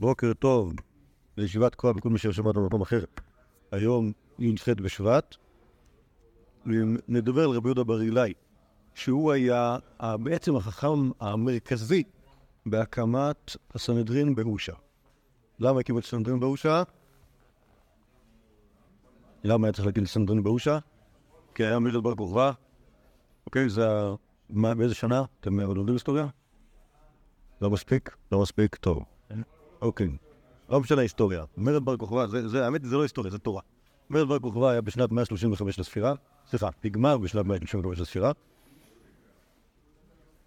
בוקר טוב לישיבת כוח וכל מי ששמע אותנו במקום אחר. היום י"ח בשבט. נדבר על רבי יהודה בר אילאי, שהוא היה בעצם החכם המרכזי בהקמת הסנהדרין באושה. למה הקימו את הסנהדרין באושה? למה היה צריך להגיד סנהדרין באושה? כי היה מלך בר כוכבא. אוקיי, זה... באיזה שנה? אתם לומדים היסטוריה? לא מספיק? לא מספיק? טוב. אוקיי. לא משנה היסטוריה. מרד בר כוכבא, האמת זה לא היסטוריה, זה תורה. מרד בר כוכבא היה בשנת 135 לספירה, סליחה, נגמר בשנת 135 לספירה.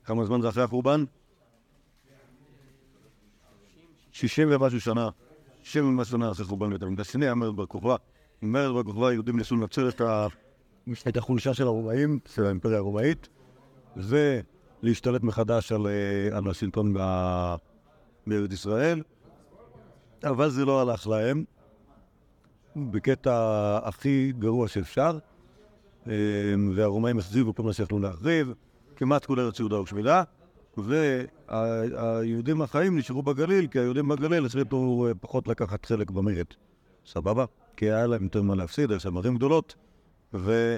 כמה זמן זה אחרי החורבן? 60 ומשהו שנה, 60 ומשהו שנה אחרי חורבן בית המקדש השני היה מרד בר כוכבא. מרד בר כוכבא היהודים ניסו לנצל את החולשה של הרומאים, של האימפריה הרומאית, ולהשתלט מחדש על השלטון בארץ ישראל. אבל זה לא הלך להם, בקטע הכי גרוע שאפשר, והרומאים החזיבו כל מה שיכלו להחריב, כמעט כל ארץ יהודה ושמידה, והיהודים החיים נשארו בגליל, כי היהודים בגליל החליטו פחות לקחת חלק במרד. סבבה? כי היה להם יותר מה להפסיד, היה שם ערים גדולות, ובאופן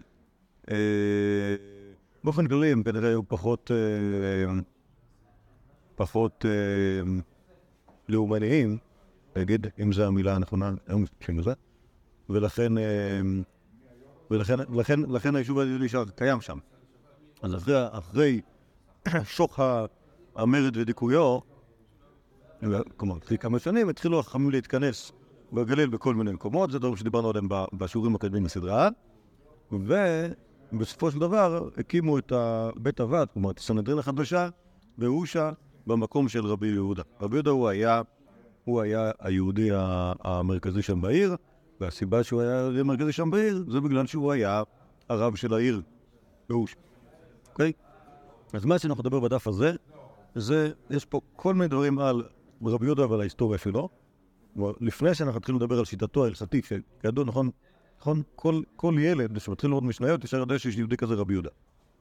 כללי הם כנראה היו פחות, פחות לאומניים. נגיד, אם זו המילה הנכונה, היום משתמשים בזה, ולכן, ולכן, לכן, לכן היישוב היהודי נשאר קיים שם. אז אחרי, אחרי שוק המרד ודיכויו, כלומר, אחרי כמה שנים התחילו החכמים להתכנס בגליל בכל מיני מקומות, זה דברים שדיברנו עליהם בשיעורים הקודמים בסדרה, ובסופו של דבר הקימו את בית הוועד, כלומר את הסנהדרין החדשה, באושה, במקום של רבי יהודה. רבי יהודה הוא היה הוא היה היהודי המרכזי שם בעיר, והסיבה שהוא היה היהודי המרכזי שם בעיר זה בגלל שהוא היה הרב של העיר, באוש. אוקיי? אז מה שאנחנו נדבר בדף הזה, זה, יש פה כל מיני דברים על רבי יהודה ועל ההיסטוריה שלו. לפני שאנחנו נתחיל לדבר על שיטתו ההלכתית, שכידוע, נכון, נכון, כל, כל ילד שמתחיל לראות משניות, ישר יודע שיש יהודי כזה רבי יהודה.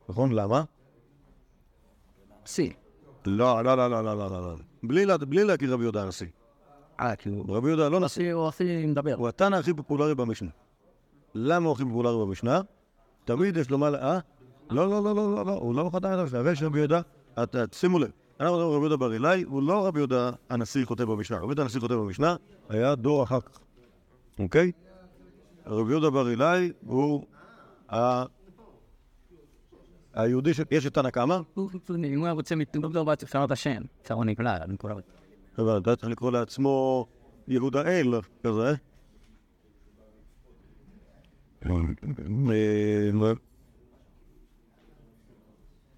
נכון? למה? נשיא. לא, לא, לא, לא, לא, לא, לא. בלי להכיר רבי יהודה הנשיא. אה, כאילו... רבי יהודה לא נשיא. הוא הכי מדבר. הוא התנא הכי פופולרי במשנה. למה הוא הכי פופולרי במשנה? תמיד יש לו מה... אה? לא, לא, לא, לא, לא, הוא לא חטא עליו, הרי שרבי יהודה, שימו לב, אנחנו מדברים רבי יהודה בר אילאי, הוא לא רבי יהודה הנשיא כותב במשנה. רבי יהודה הנשיא כותב במשנה, היה דור אחר כך, אוקיי? רבי יהודה בר אילאי הוא היהודי ש... יש את תנא קמא? הוא היה רוצה מתנגדו בעצם אפשר את השם, אפשר הוא נגלה, אני קורא. אבל אתה צריך לקרוא לעצמו יהודה אל, כזה.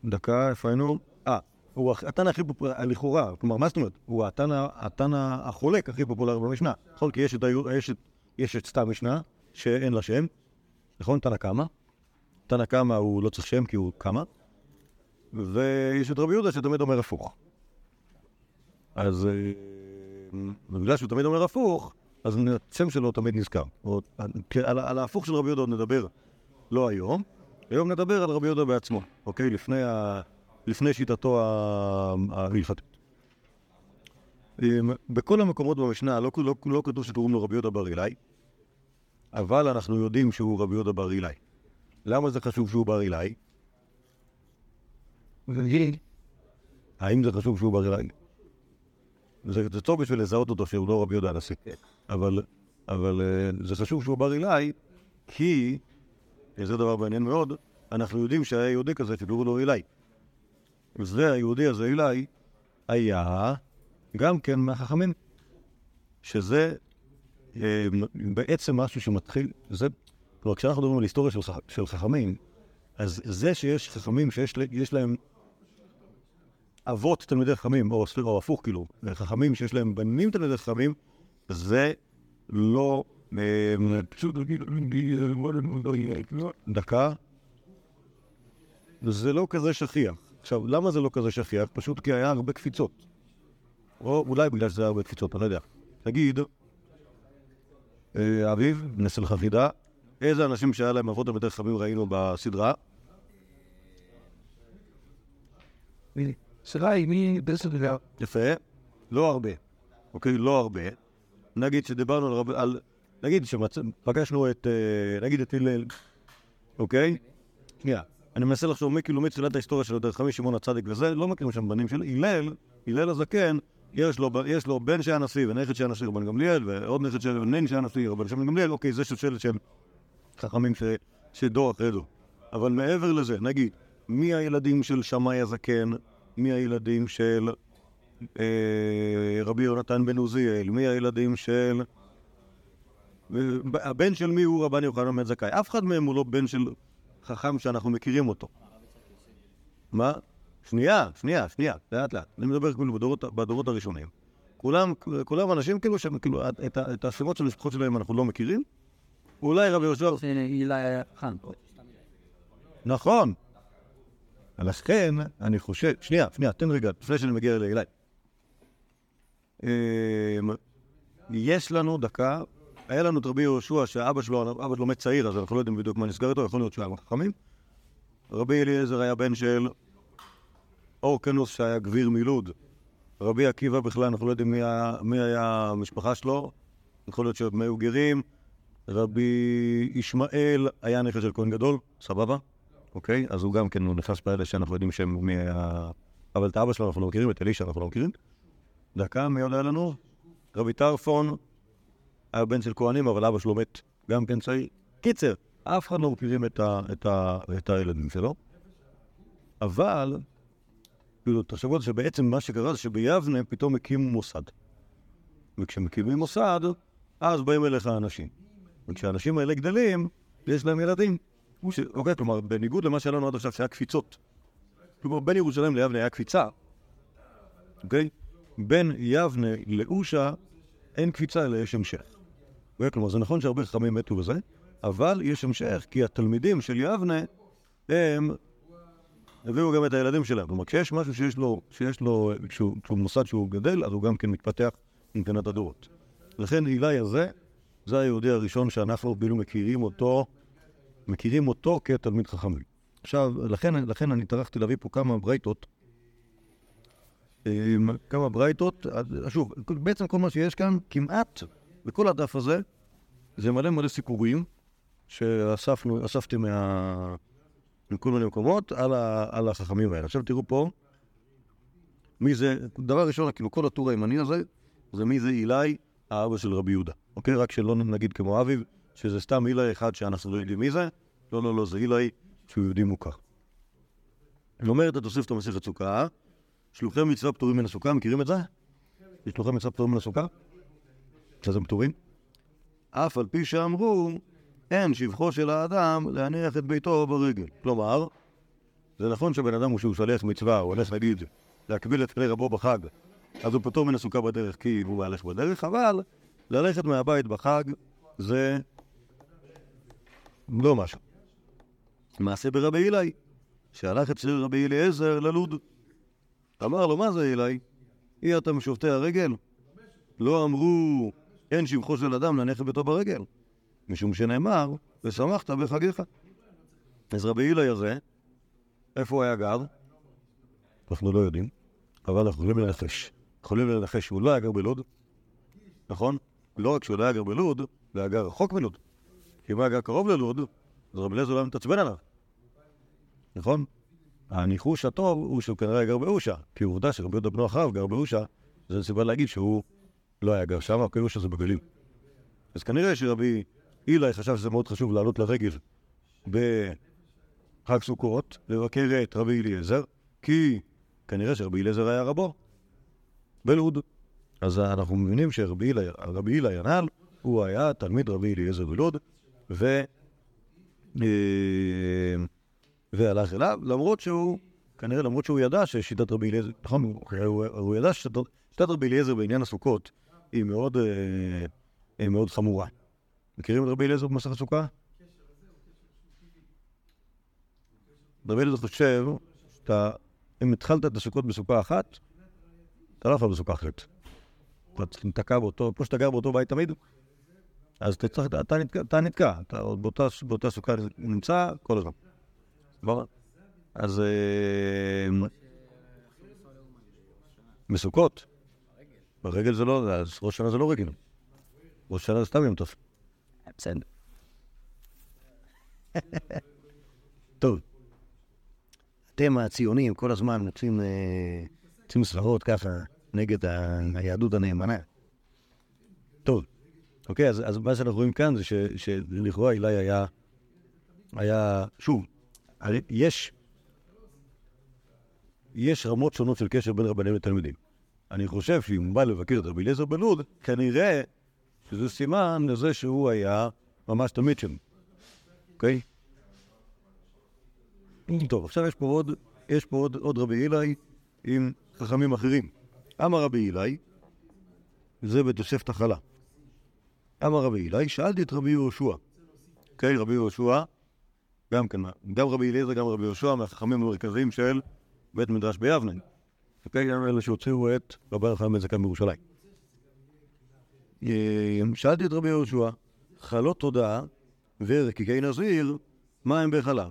דקה, איפה היינו? אה, הוא התנא הכי פופולרי, לכאורה, כלומר, מה זאת אומרת? הוא התנא החולק הכי פופולרי במשנה. נכון, כי יש את סתם משנה, שאין לה שם, נכון? תנא קמא. תנא קמא הוא לא צריך שם כי הוא קמא. ויש את רבי יהודה שתמיד אומר הפוך. אז בגלל שהוא תמיד אומר הפוך, אז השם שלו תמיד נזכר. על, על ההפוך של רבי יהודה עוד נדבר לא היום, היום נדבר על רבי יהודה בעצמו, אוקיי? לפני, ה, לפני שיטתו ההלכתית. בכל המקומות במשנה לא, לא, לא כתוב שקוראים לו רבי יהודה בר אילאי, אבל אנחנו יודעים שהוא רבי יהודה בר אילאי. למה זה חשוב שהוא בר אילאי? האם זה חשוב שהוא בר אילאי? זה, טוב בשביל לזהות אותו שהוא לא רבי יהודה הנשיא. אבל, אבל אה, זה חשוב שהוא בר אילאי, כי, זה דבר מעניין מאוד, אנחנו יודעים שהיה יהודי כזה שקראו לו אילאי. וזה היהודי הזה, אילאי, היה גם כן מהחכמים. שזה אה, בעצם משהו שמתחיל, זה, כלומר, כשאנחנו מדברים על היסטוריה של, של חכמים, אז זה שיש חכמים שיש להם אבות תלמידי חכמים, או, או הפוך כאילו, חכמים שיש להם בנים תלמידי חכמים, זה לא... דקה. זה לא כזה שכיח. עכשיו, למה זה לא כזה שכיח? פשוט כי היה הרבה קפיצות. או אולי בגלל שזה היה הרבה קפיצות, אני לא יודע. תגיד, אביב, נסה לך חידה, איזה אנשים שהיה להם אבות תלמידי חכמים ראינו בסדרה? השאלה היא דבר. יפה, לא הרבה. אוקיי? לא הרבה. נגיד שדיברנו על... רב- על נגיד שפגשנו את... אה, נגיד את הלל, אוקיי? שנייה. אני מנסה לחשוב מי כאילו מתחילת ההיסטוריה של דרך חמי שמעון הצדיק וזה, לא מכירים שם בנים של הלל, הלל הזקן, יש לו, יש לו בן שהיה נשיא ונכד שהיה נשיא רבן גמליאל, ועוד נכד של נין שהיה נשיא רבן שמעון גמליאל, אוקיי, זה שושלת של חכמים ש, שדור אחרי דור. אבל מעבר לזה, נגיד, מי הילדים של שמאי הזקן, מי הילדים של אה, רבי יונתן בן עוזיאל, מי הילדים של... הבן של מי הוא רבן יוחנן בן זכאי? אף אחד מהם הוא לא בן של חכם שאנחנו מכירים אותו. מה? שנייה, שנייה, שנייה, לאט לאט. אני מדבר כאילו בדורות, בדורות הראשונים. כולם, כולם אנשים כאילו שהם כאילו, את, ה- את השמות של המשפחות שלהם אנחנו לא מכירים. אולי רבי יהושע... נכון. לכן, אני חושב... שנייה, שנייה, תן רגע, לפני שאני מגיע לאלי. אמ, יש לנו דקה, היה לנו את רבי יהושע שאבא שלו, אבא שלו מת צעיר, אז אנחנו לא יודעים בדיוק מה נסגר איתו, יכול להיות שהוא היה מחכמים. רבי אליעזר היה בן של אורקנוס שהיה גביר מלוד. רבי עקיבא בכלל, אנחנו לא יודעים מי היה, מי היה המשפחה שלו, יכול להיות שהם היו גרים. רבי ישמעאל היה נכד של כהן גדול, סבבה? אוקיי? אז הוא גם כן, הוא נכנס באלה שאנחנו יודעים שהם היה... אבל את האבא שלו אנחנו לא מכירים, את אלישע אנחנו לא מכירים. דקה, מי עוד היה לנו? רבי טרפון היה בן של כהנים, אבל אבא שלו מת גם כן צעיר. קיצר, אף אחד לא מכירים את, ה, את, ה, את הילדים שלו. אבל, כאילו, תחשבו על זה שבעצם מה שקרה זה שביבנה פתאום הקימו מוסד. וכשמקימים מוסד, אז באים אליך אנשים. וכשהאנשים האלה גדלים, יש להם ילדים. ש... אוקיי, כלומר, בניגוד למה שהיה לנו עד עכשיו, שהיה קפיצות. כלומר, בין ירושלים ליבנה היה קפיצה, אוקיי? בין יבנה לאושה אין קפיצה אלא יש המשך. אוקיי? כלומר, זה נכון שהרבה חכמים מתו בזה, אבל יש המשך, כי התלמידים של יבנה, הם הביאו גם את הילדים שלהם. כלומר, כשיש משהו שיש לו, שיש לו, כשהוא, כשהוא מוסד שהוא גדל, אז הוא גם כן מתפתח מבחינת הדורות. לכן אילי הזה, זה היהודי הראשון שאנחנו כאילו מכירים אותו, מכירים אותו כתלמיד חכמים. עכשיו, לכן, לכן אני טרחתי להביא פה כמה ברייתות, אמ, כמה ברייתות, שוב, בעצם כל מה שיש כאן, כמעט, בכל הדף הזה, זה מלא מלא סיפורים שאספנו, אספתי מה... מכל מיני מקומות על, ה, על החכמים האלה. עכשיו תראו פה, מי זה, דבר ראשון, כאילו כל הטור הימני הזה, זה מי זה אילי, האבא של רבי יהודה. אוקיי? רק שלא נגיד כמו אביב, שזה סתם אילי אחד שאנחנו לא יודעים מי זה. לא, לא, לא, זה אילי שהוא יהודי מוכר. אומרת התוספת המסכת סוכה, שלוחי מצווה פטורים מן הסוכה, מכירים את זה? שלוחי מצווה פטורים מן הסוכה? אז הם פטורים? אף על פי שאמרו, אין שבחו של האדם להניח את ביתו ברגל. כלומר, זה נכון שבן אדם הוא שהוא שליח מצווה, הוא הולך נגיד להקביל את כלי רבו בחג, אז הוא פטור מן הסוכה בדרך כי הוא מהלך בדרך, אבל ללכת מהבית בחג זה לא משהו. מעשה ברבי אילי, שהלך אצל רבי אליעזר ללוד. אמר לו, מה זה אילי? אי אתה משופטי הרגל? לא אמרו, אין שבחו של אדם להניח ביתו ברגל. משום שנאמר, ושמחת בחגיך. אז רבי הילי הזה, איפה הוא היה גר? אנחנו לא יודעים, אבל אנחנו יכולים לנחש. יכולים לנחש שהוא לא היה גר בלוד, נכון? לא רק שהוא לא היה גר בלוד, הוא היה גר רחוק מלוד. כי אם הוא היה קרוב ללוד, אז רבי אליעזר לא היה מתעצבן עליו, נכון? הניחוש הטוב הוא שהוא כנראה גר באושה, כי עובדה שרבי יהודה בנו אחריו גר באושה, זו סיבה להגיד שהוא לא היה גר שם, כי אושה זה בגליל. אז כנראה שרבי אילי חשב שזה מאוד חשוב לעלות לרגל בחג סוכות, לבקר את רבי אליעזר, כי כנראה שרבי אליעזר היה רבו בלוד. אז אנחנו מבינים שרבי אילי, רבי אילי הנ"ל, הוא היה תלמיד רבי אליעזר בלוד, ו... אה, והלך אליו, למרות שהוא, כנראה למרות שהוא ידע ששיטת רבי אליעזר, נכון, הוא, ידע ששיטת שיטת רבי אליעזר בעניין הסוכות היא מאוד, אה, היא מאוד חמורה. מכירים את רבי אליעזר במסכת סוכה? רבי אליעזר חושב שאתה, אם התחלת את הסוכות בסוכה אחת, אתה לא יכול בסוכה אחרת. אתה להיתקע באותו, כמו שאתה גר באותו בית תמיד, אז אתה צריך, אתה נתקע, אתה נתקע, אתה עוד באותה, באותה סוכה נמצא כל הזמן. סבבה? אז אה, בסוכות, רגל זה לא, אז ראש שנה זה לא רגל. ראש שנה זה סתם יום טוב. בסדר. טוב. אתם הציונים כל הזמן מוצאים אה, סברות ככה נגד היהדות הנאמנה. טוב, אוקיי, אז, אז מה שאנחנו רואים כאן זה ש, שלכאורה אילי היה, היה, שוב, יש, יש רמות שונות של קשר בין רבנים לתלמידים. אני חושב שאם הוא בא לבקר את רבי אליעזר בלוד, כנראה שזה סימן לזה שהוא היה ממש תלמיד שלו, אוקיי? טוב, עכשיו יש פה עוד, יש פה עוד, עוד רבי אילי עם חכמים אחרים. אמר רבי אילי, זה בתוספת החלה. אמר רבי אילי, שאלתי את רבי יהושע. אוקיי, רבי יהושע, גם כן, גם רבי אליעזר, גם רבי יהושע, מהחכמים המרכזיים של בית מדרש ביבנה. אוקיי, גם אלה שהוציאו את רבי יוחנן בן זקן בירושלים. אה, שאלתי את רבי יהושע, חלות תודעה ורקיקי נזיר, מה הם בחלה?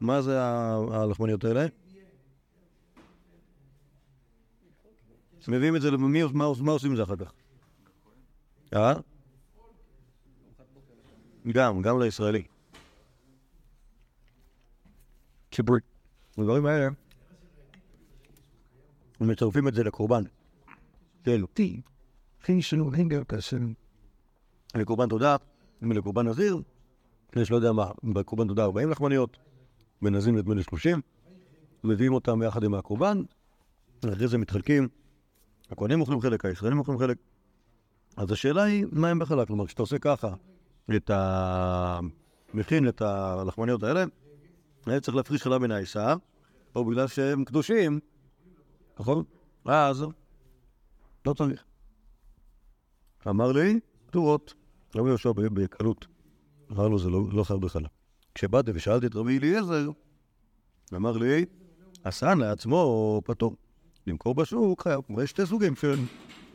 מה זה הלחמניות האלה? מביאים את זה, מה, מה עושים עם זה אחר כך? אה? גם, גם לישראלי. כיבוד. הדברים האלה, מצרפים את זה לקורבן. כן, לקורבן תודה, ולקורבן נזיר, יש לא יודע מה, בקורבן תודה 40 לחמניות, בנזיר נדמה לי 30, מביאים אותם יחד עם הקורבן, ואחרי זה מתחלקים, הכהנים אוכלים חלק, הישראלים אוכלים חלק. אז השאלה היא, מה הם בחלק? כלומר, כשאתה עושה ככה, את ה... מכין את הלחמניות האלה, היה צריך להפריש חלב מן העיסה, או בגלל שהם קדושים, נכון? אז לא צריך. אמר לי, פטורות. רבי יהושע בקלות. אמר לו, זה לא, לא חייב בחלב. כשבאתי ושאלתי את רבי אליעזר, אמר לי, עשן לעצמו פטור. למכור בשוק חייב. יש שתי סוגים של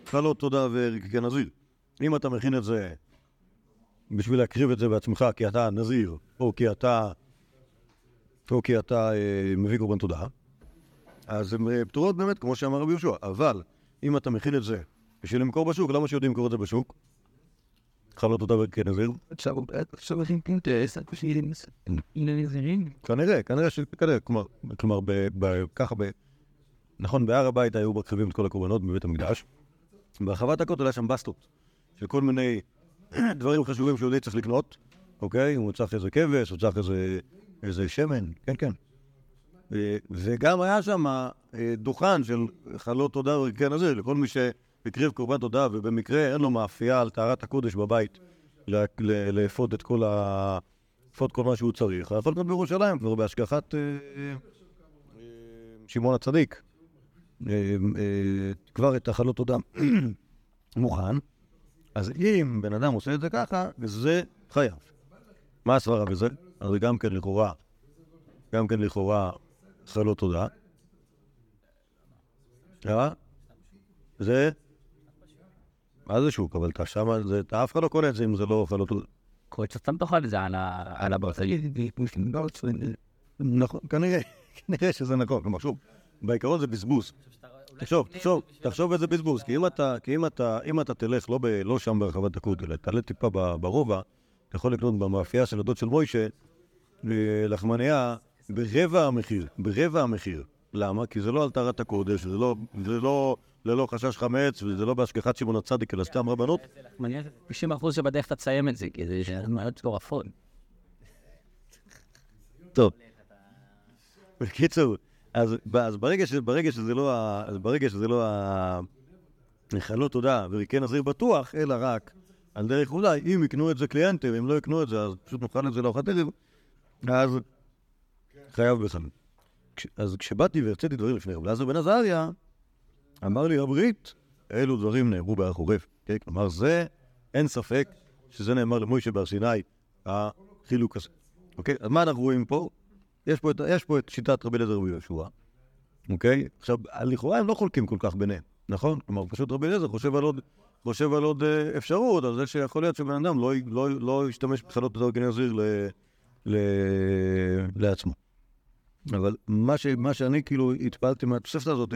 חלות תודה נזיר. אם אתה מכין את זה בשביל להקריב את זה בעצמך כי אתה נזיר, או כי אתה, או כי אתה אה, מביא קורבן תודה, אז הן אה, פטורות באמת, כמו שאמר רבי יהושע. אבל אם אתה מכין את זה בשביל למכור בשוק, למה שיודעים למכור את זה בשוק? חלות תודה ורקיקי נזיר? כנראה, כנראה ש... כלומר, כלומר ב, ב, ככה ב... נכון, בהר הבית היו מקריבים את כל הקורבנות בבית המקדש. ברחבת הכותל היה שם בסטות של כל מיני דברים חשובים שיהודי צריך לקנות, אוקיי? הוא צריך איזה כבש, הוא צריך איזה, איזה שמן, כן, כן. אה, וגם היה שם אה, דוכן של חלות תודה ורקיקי נזיר, לכל מי שהקריב קורבן תודה ובמקרה אין לו מאפייה על טהרת הקודש בבית, לאפות את כל ה... לאפות כל מה שהוא צריך. הוא יכול לקנות בירושלים כבר בהשגחת אה, שמעון הצדיק. כבר את החלות תודה מוכן. אז אם בן אדם עושה את זה ככה, זה חייב. מה הסברה בזה? אז זה גם כן לכאורה, גם כן לכאורה חלות תודה. אה? זה? מה זה שוק? אבל אתה זה, אתה אף אחד לא קונה את זה אם זה לא חלות תודה. קורא שאתה סתם תאכל את זה על ה- על הברזל. נכון, כנראה, כנראה שזה נכון. כלומר, שוב, בעיקרון זה בזבוז. תחשוב, תחשוב, תחשוב איזה בזבוז, כי אם אתה, כי אם אתה, אם אתה תלך לא, ב, לא שם ברחבת הכות, אלא תעלה טיפה ברובע, אתה יכול לקנות במאפייה של הדוד של מוישה אה, לחמניה ברבע המחיר, ברבע המחיר. למה? כי זה לא על טהרת הקודש, זה לא, זה לא ללא חשש חמץ, וזה לא בהשגחת שמעון הצדיק, אלא סתם רבנות. מעניין, 90 אחוז שבדרך אתה תסיים את זה, כי זה מאוד מטורפות. טוב. בקיצור, אז, אז ברגע, ש, ברגע שזה לא, ה, ברגע שזה לא ה- חלות תודה וריקי נזיר בטוח, אלא רק על דרך אולי, אם יקנו את זה קליינטים, אם לא יקנו את זה, אז פשוט נאכל את זה לארוחת ערב, אז חייב. כש- אז כשבאתי והרציתי דברים לפני רב אלעזר בן עזריה, אמר לי הברית, אלו דברים נאמרו בהר חורף. כן? כלומר, זה, אין ספק שזה נאמר למוישה בהר סיני, החילוק הזה. אוקיי? אז מה אנחנו רואים פה? יש פה את, יש פה את שיטת רבי אליעזר רבי יהושע, אוקיי? עכשיו, לכאורה הם לא חולקים כל כך ביניהם, נכון? כלומר, פשוט רבי אליעזר חושב על עוד, חושב על עוד אה, אפשרות, על זה שיכול להיות שבן אדם לא, לא, לא ישתמש בחלות ל, ל, לעצמו. אבל מה, ש, מה שאני כאילו התפעלתי מהתוספת הזאת,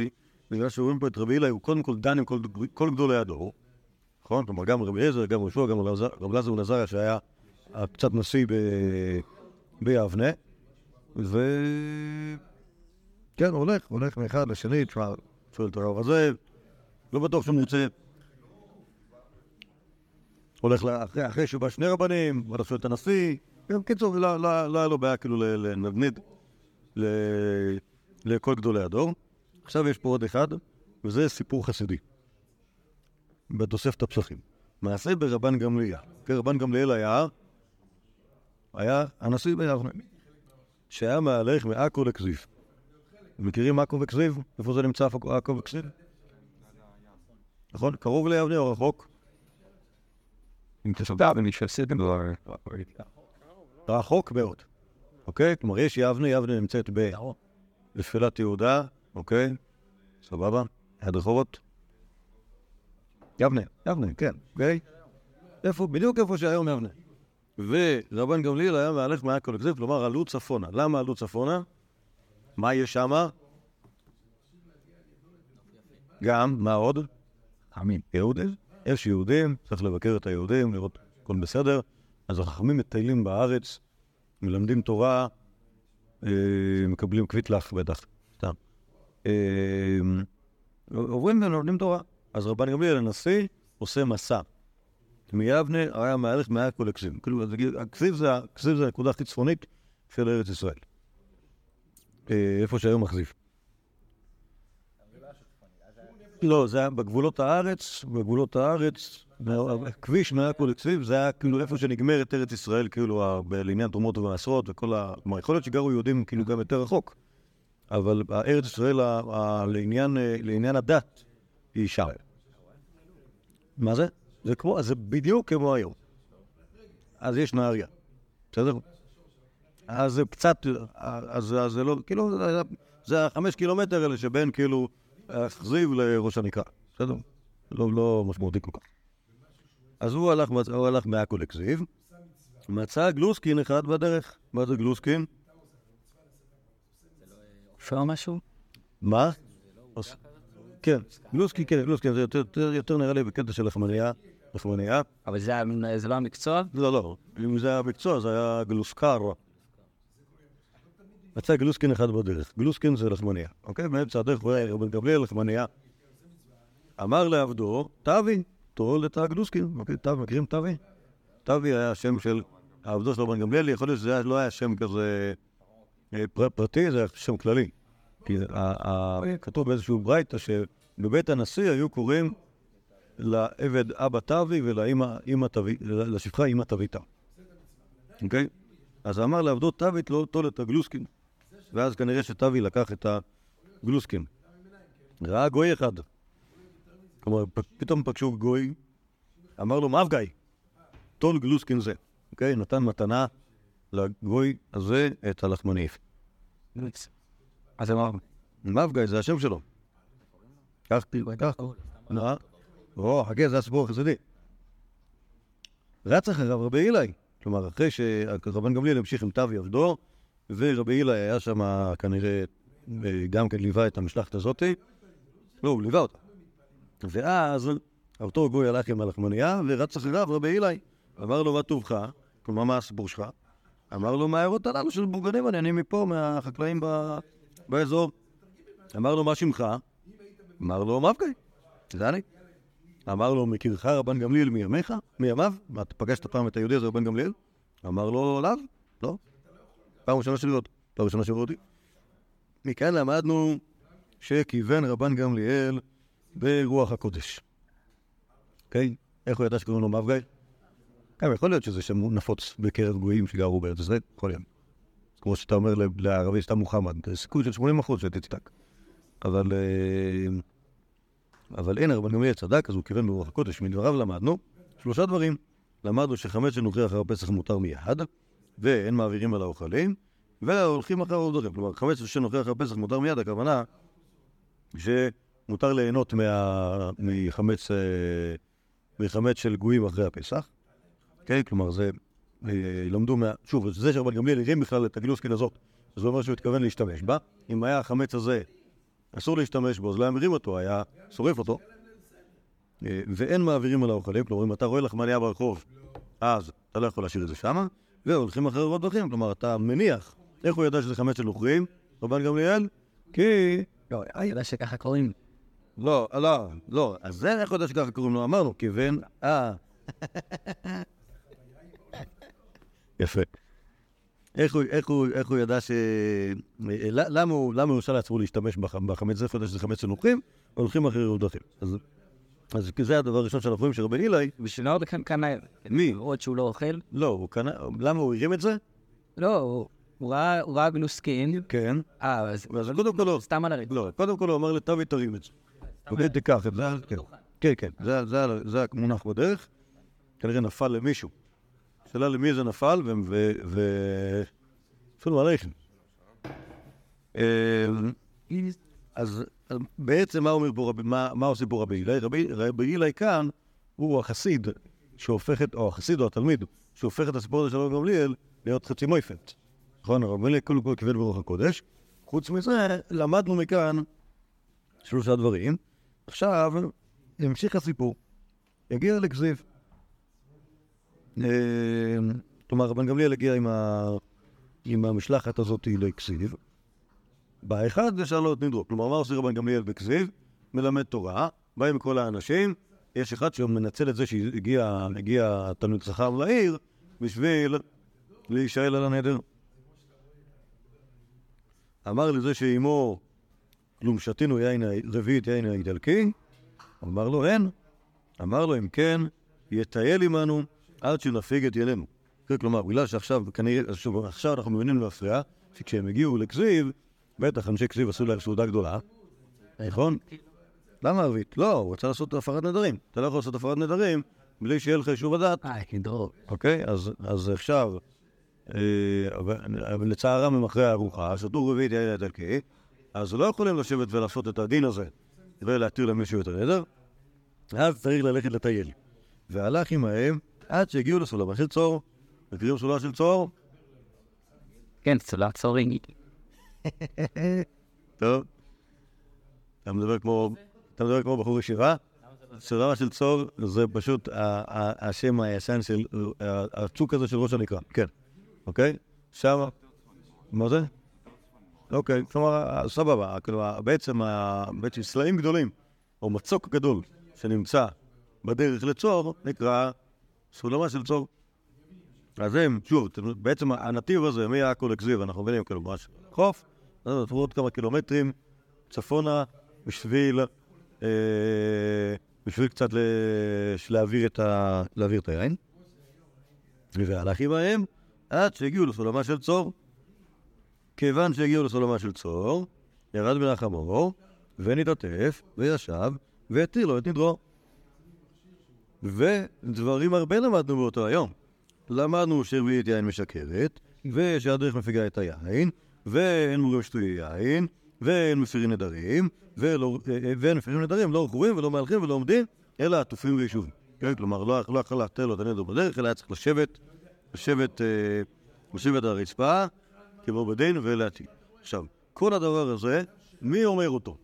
בגלל שרואים פה את רבי אילאי, הוא קודם כל דן עם כל, כל גדולי הדור, נכון? כלומר, גם רבי אליעזר, גם רבי יהושע, גם רבי אלעזר בן עזריה, שהיה קצת נשיא. ביבנה, ו... כן, הולך, הולך מאחד לשני, תשמע, שואל את הרב הזה, לא בטוח שהוא מוצא. הולך לאחרי, אחרי שבא שני רבנים, ואתה שואל את הנשיא, גם קיצור, לא, לא, לא היה לו בעיה כאילו לנדנד לכל גדולי הדור. עכשיו יש פה עוד אחד, וזה סיפור חסידי, בתוספת הפסחים. מעשה ברבן גמליאל. כן, רבן גמליאל היה, היה הנשיא ביבנה, שהיה מהלך מעכו לכזיב. מכירים עכו וכזיב? איפה זה נמצא עכו וכזיב? נכון? קרוב ליבנה או רחוק? רחוק מאוד, אוקיי? כלומר, יש יבנה, יבנה נמצאת בשפלת יהודה, אוקיי? סבבה? ליד רחובות? יבנה, יבנה, כן, אוקיי? איפה, בדיוק איפה שהיום יבנה. ורבן גמליאל היה מהלך מעכו לכזיב, כלומר, עלו צפונה. למה עלו צפונה? מה יש שם? גם, מה עוד? חכמים. יהודים. יש יהודים, צריך לבקר את היהודים, לראות הכל בסדר. אז החכמים מטיילים בארץ, מלמדים תורה, אה, מקבלים קוויטלח בטח, סתם. אה, עוברים ולומדים תורה. אז רבן גמליאל הנשיא עושה מסע. מיבנה היה מהלך מעכו לכסיב. כאילו, הכסיב זה הנקודה הכי צפונית של ארץ ישראל. אה, איפה שהיום אכזיב. לא, זה היה בגבולות הארץ, בגבולות הארץ, כביש מעכו לכסיב, זה היה כאילו איפה שנגמרת ארץ ישראל, כאילו, לעניין תרומות ומעשרות וכל ה... כלומר, יכול להיות שגרו יהודים כאילו גם יותר רחוק, אבל ארץ ישראל לעניין הדת היא שם. מה זה? זה כמו, זה בדיוק כמו היום. אז יש נהריה, בסדר? אז זה קצת, אז זה לא, כאילו, זה החמש קילומטר האלה שבין כאילו אכזיב לראש הנקרה, בסדר? לא, לא משמעותי כל כך. אז הוא הלך, הוא הלך מעכו לכזיב, מצא גלוסקין אחד בדרך. מה זה גלוסקין? אפשר משהו? מה? כן, גלוסקין, כן, גלוסקין, זה יותר נראה לי בקטע של לחמניה. לחמניה. אבל זה לא המקצוע? לא, לא. אם זה היה המקצוע, זה היה גלוסקר. מצא גלוסקין אחד בדרך. גלוסקין זה לחמניה, אוקיי? באמצע הדרך הוא היה רבן גמליאל לחמניה. אמר לעבדו, תבי, טול את הגלוסקין. אוקיי, מכירים תבי? תבי היה שם של העבדו של רבן גמליאל, יכול להיות שזה לא היה שם כזה אה, פרטי, זה היה שם כללי. כי כתוב באיזשהו ברייתא שבבית הנשיא היו קוראים לעבד אבא תבי ולשפחה אמא תביתה. אוקיי? אז אמר לעבדו תווית לא טול את הגלוסקין. ואז כנראה שתבי לקח את הגלוסקין. ראה גוי אחד. כלומר, פתאום פגשו גוי, אמר לו, מאב גיא, טול גלוסקין זה. אוקיי? נתן מתנה לגוי הזה את הלחמניף. אז אמר, מאב גיא זה השם שלו. כך, כך. או, חכה, זה הסיפור החסידי. רץ אחריו רבי אילאי. כלומר, אחרי שרבן גמליאל המשיך עם תו יבדו, ורבי אילאי היה שם כנראה, גם כן ליווה את המשלחת הזאת. לא, הוא ליווה אותה. ואז אותו גוי הלך עם הלחמנייה, ורץ אחריו רבי אילאי. אמר לו, מה טובך? כלומר, מה הסיפור שלך? אמר לו, מה ההערות הללו של בורגנים, אני מפה, מהחקלאים באזור. אמר לו, מה שמך? אמר לו, מבקי, זה אני. אמר לו, מכירך רבן גמליאל מימיך? מימיו? מה, אתה פגשת פעם את היהודי הזה, רבן גמליאל? אמר לו, לאו, לא. פעם ראשונה שלי אותו, פעם ראשונה שראו אותי. מכאן למדנו שכיוון רבן גמליאל ברוח הקודש. אוקיי? איך הוא ידע שקוראים לו מבגי? גם יכול להיות שזה שם נפוץ בקרב גויים שגרו בארץ ישראל, יכול להיות. כמו שאתה אומר לערבי שאתה מוחמד, זה סיכוי של 80 אחוז שתצדק. אבל... אבל אין, רבן גמליאל צדק, אז הוא כיוון ברוח הקודש. מדבריו למדנו שלושה דברים. למדנו שחמץ שנוכרי אחר הפסח מותר מיד, ואין מעבירים על האוכלים, והולכים אחר העובדות. כלומר, חמץ שנוכרי אחר הפסח מותר מיד, הכוונה שמותר ליהנות מה... מחמץ, אה, מחמץ של גויים אחרי הפסח. כן, כלומר, זה... אה, למדו מה... שוב, זה שרבן גמליאל הרים בכלל את הגלוסקין הזאת, זה אומר שהוא התכוון להשתמש בה. אם היה החמץ הזה אסור להשתמש בו, אז לא היה מרים אותו, היה שורף אותו. אה, ואין מעבירים על האוכלים, כלומר, אם אתה רואה לחמניה ברחוב, אז אתה לא יכול להשאיר את זה שמה, והולכים אחרי רבות דרכים, כלומר, אתה מניח, איך הוא ידע שזה חמץ של נוכרים, רבן גמליאל? כי... לא, יודע שככה קוראים. לא, לא, לא, אז זה איך הוא יודע שככה קוראים לו? אמרנו, כיוון... אה. יפה. איך הוא, איך, הוא, איך הוא ידע ש... למה הוא, למה הוא הרשה לעצמו להשתמש בח, בחמץ? הוא יודע שזה חמץ של נוכרים? הולכים אחרי רבות דרכים. אז, אז זה הדבר הראשון שאנחנו רואים שרבי אילי... בשביל עוד כאן קנה... מי? עוד שהוא לא אוכל. לא, הוא קנה... למה הוא הרים את זה? לא, הוא- הוא ראה הוא ראה גלוסקין. כן. אה, אז אז קודם כל לא. סתם על הרצפה. לא, קודם כל הוא אמר לטבי תרים את זה. אוקיי, תיקח את זה. כן. כן, כן, זה המונח בדרך. כנראה נפל למישהו. השאלה למי זה נפל, ו... אפילו עליכם. אה, אז בעצם מה אומר פה רבי, מה, עושה פה רבי הילי? רבי, הילי כאן הוא החסיד שהופך את, או החסיד או התלמיד, שהופך את הסיפור הזה של רבי גמליאל להיות חצי מויפת. נכון? רבי גמליאל קודם כל כיוון ברוח הקודש. חוץ מזה, למדנו מכאן שלושה דברים. עכשיו, ימשיך הסיפור. יגיע לכזיב. אה, כלומר, רבן גמליאל הגיע עם, ה... עם המשלחת הזאת לכסיב. בא אחד ושאל לו את נדרו. כלומר, מה עושה רבן גמליאל בכסיב? מלמד תורה, בא עם כל האנשים, יש אחד שמנצל את זה שהגיע הגיע תלמיד חכם לעיר בשביל להישאל על הנדר. אמר לזה שאימו, כלום שתינו יין רביעית יין האיטלקי, אמר לו אין. אמר לו אם כן, יטייל עמנו עד שנפיג את ילנו. כלומר, בגלל שעכשיו, כנראה, שוב, עכשיו אנחנו מבינים להפריע, שכשהם הגיעו לכזיב, בטח אנשי כזיב עשו להם סעודה גדולה, נכון? למה ערבית? לא, הוא רצה לעשות הפרת נדרים. אתה לא יכול לעשות הפרת נדרים בלי שיהיה לך יישוב הדת. אה, כדרור. אוקיי? אז, עכשיו, אה, לצערם הם אחרי הארוחה, שתו רביעית יין האיטלקי, אז לא יכולים לשבת ולעשות את הדין הזה ולהתיר למישהו את הנדר, אז צריך ללכת לטייל. והלך עמהם עד שהגיעו לסולמה של צור. מכירים סולמה של צור? כן, צולת צורים. טוב. אתה מדבר כמו, אתה מדבר כמו בחור ישיבה? סולמה של צור זה פשוט השם הישן של, הצוק הזה של ראש הנקרה, כן, אוקיי? שם, מה זה? אוקיי, כלומר, סבבה, כלומר, בעצם, בעצם סלעים גדולים, או מצוק גדול, שנמצא בדרך לצור, נקרא סולמה של צור. אז הם, שוב, בעצם הנתיב הזה מעכו לכזיב, אנחנו מבינים, כאילו, ממש חוף, אז עברו עוד כמה קילומטרים צפונה בשביל, אה, בשביל קצת להעביר את, ה, להעביר את היין. והלך עמהם עד שהגיעו לסולמה של צור. כיוון שהגיעו לסולמה של צור, ירד מן החמור, ונתעטף, וישב, והתיר לו את נדרו. ודברים הרבה למדנו באותו היום. למדנו שרביעית יין משקרת, ושהדרך מפיגה את היין, ואין מורים שטויי יין, ואין מפירים נדרים, ולא, ואין מפירים נדרים, לא רכובים ולא מהלכים ולא עומדים, אלא עטופים ויישובים. כן, כלומר, לא, לא יכול להתר לו את הנדר בדרך, אלא היה צריך לשבת, לשבת, אה, לשבת על הרצפה, כמו בדין, ולהטיל. עכשיו, כל הדבר הזה, מי אומר אותו?